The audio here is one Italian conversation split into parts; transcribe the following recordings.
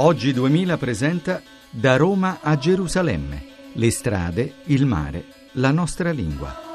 Oggi 2000 presenta Da Roma a Gerusalemme. Le strade, il mare, la nostra lingua.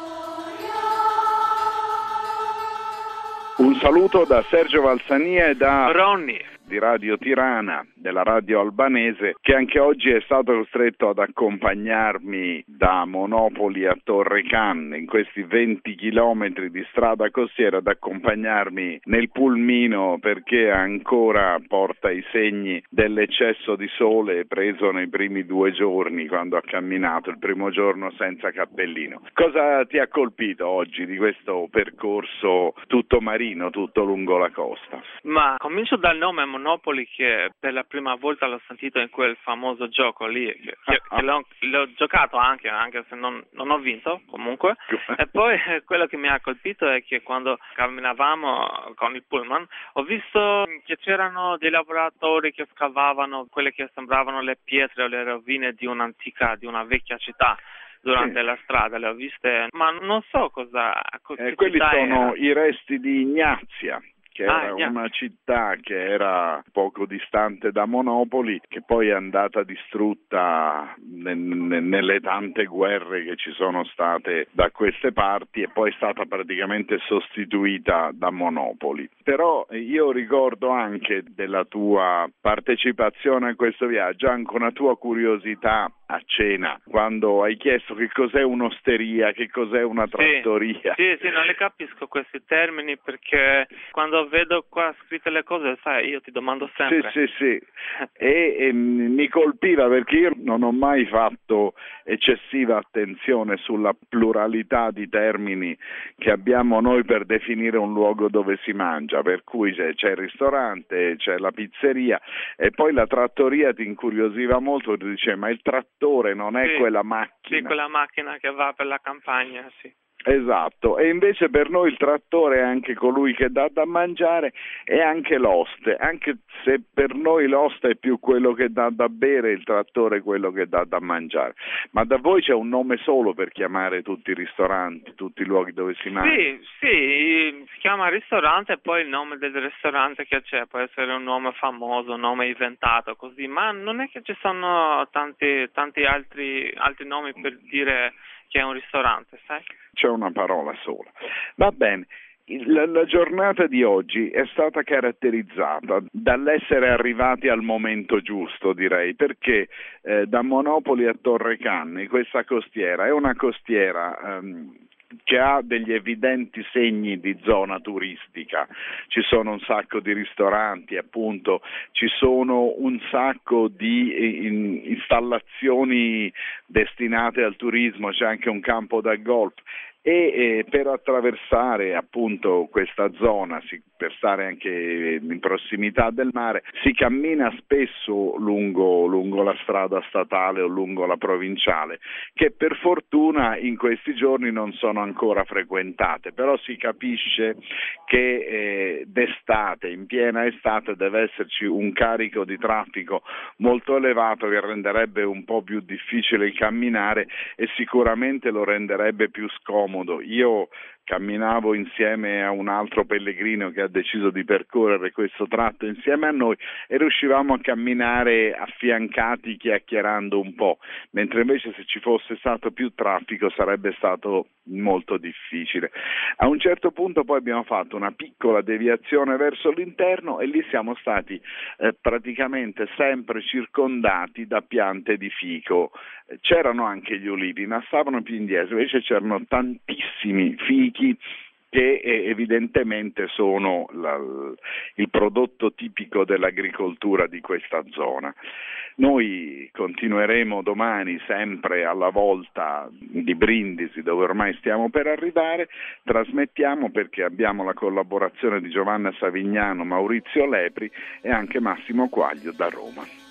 Saluto da Sergio Valsania e da Ronnie di Radio Tirana, della radio albanese, che anche oggi è stato costretto ad accompagnarmi da Monopoli a Torre Canne, in questi 20 chilometri di strada costiera, ad accompagnarmi nel pulmino perché ancora porta i segni dell'eccesso di sole preso nei primi due giorni quando ha camminato, il primo giorno senza cappellino. Cosa ti ha colpito oggi di questo percorso tutto marino, tutto lungo la costa? Ma comincio dal nome Monopoli che per la prima volta l'ho sentito in quel famoso gioco lì, che, che ah, ah. l'ho, l'ho, giocato anche, anche se non, non, ho vinto comunque. e poi quello che mi ha colpito è che quando camminavamo con il pullman ho visto che c'erano dei lavoratori che scavavano quelle che sembravano le pietre o le rovine di un'antica, di una vecchia città durante sì. la strada, le ho viste, ma non so cosa. Eh, quelli sono era. i resti di Ignazia, che ah, era una città che era poco distante da Monopoli, che poi è andata distrutta ne, ne, nelle tante guerre che ci sono state da queste parti e poi è stata praticamente sostituita da Monopoli. Però io ricordo anche della tua partecipazione a questo viaggio, anche una tua curiosità a cena quando hai chiesto che cos'è un'osteria, che cos'è una trattoria. Sì, sì, sì, non le capisco questi termini perché quando vedo qua scritte le cose, sai, io ti domando sempre. Sì, sì, sì. e, e mi colpiva perché io non ho mai fatto eccessiva attenzione sulla pluralità di termini che abbiamo noi per definire un luogo dove si mangia, per cui c'è, c'è il ristorante, c'è la pizzeria e poi la trattoria ti incuriosiva molto, ti dice ma il trattore trattore, non è sì, quella macchina. Sì, quella macchina che va per la campagna, sì. Esatto, e invece per noi il trattore è anche colui che dà da mangiare e anche l'oste, anche se per noi l'oste è più quello che dà da bere, il trattore è quello che dà da mangiare. Ma da voi c'è un nome solo per chiamare tutti i ristoranti, tutti i luoghi dove si mangia? Sì, sì, chiama ristorante e poi il nome del ristorante che c'è, può essere un nome famoso, un nome inventato così, ma non è che ci sono tanti, tanti altri, altri nomi per dire che è un ristorante, sai? C'è una parola sola. Va bene. La, la, giornata di oggi è stata caratterizzata dall'essere arrivati al momento giusto, direi, perché eh, da Monopoli a Torre Canni questa costiera è una costiera ehm, che ha degli evidenti segni di zona turistica, ci sono un sacco di ristoranti, appunto, ci sono un sacco di installazioni destinate al turismo, c'è anche un campo da golf e eh, per attraversare appunto questa zona, si, per stare anche in prossimità del mare, si cammina spesso lungo, lungo, la strada statale o lungo la provinciale, che per fortuna in questi giorni non sono ancora frequentate, però si capisce che eh, d'estate, in piena estate, deve esserci un carico di traffico molto elevato che renderebbe un po' più difficile il camminare e sicuramente lo renderebbe più scomodo comodo. Io camminavo insieme a un altro pellegrino che ha deciso di percorrere questo tratto insieme a noi e riuscivamo a camminare affiancati chiacchierando un po', mentre invece se ci fosse stato più traffico sarebbe stato molto difficile. A un certo punto poi abbiamo fatto una piccola deviazione verso l'interno e lì siamo stati eh, praticamente sempre circondati da piante di fico. C'erano anche gli ulivi, ma stavano più indietro, invece c'erano tantissimi fichi che eh, evidentemente sono la, il prodotto tipico dell'agricoltura di questa zona. Noi continueremo domani sempre alla volta di Brindisi dove ormai stiamo per arrivare, trasmettiamo perché abbiamo la collaborazione di Giovanna Savignano, Maurizio Lepri e anche Massimo Quaglio da Roma.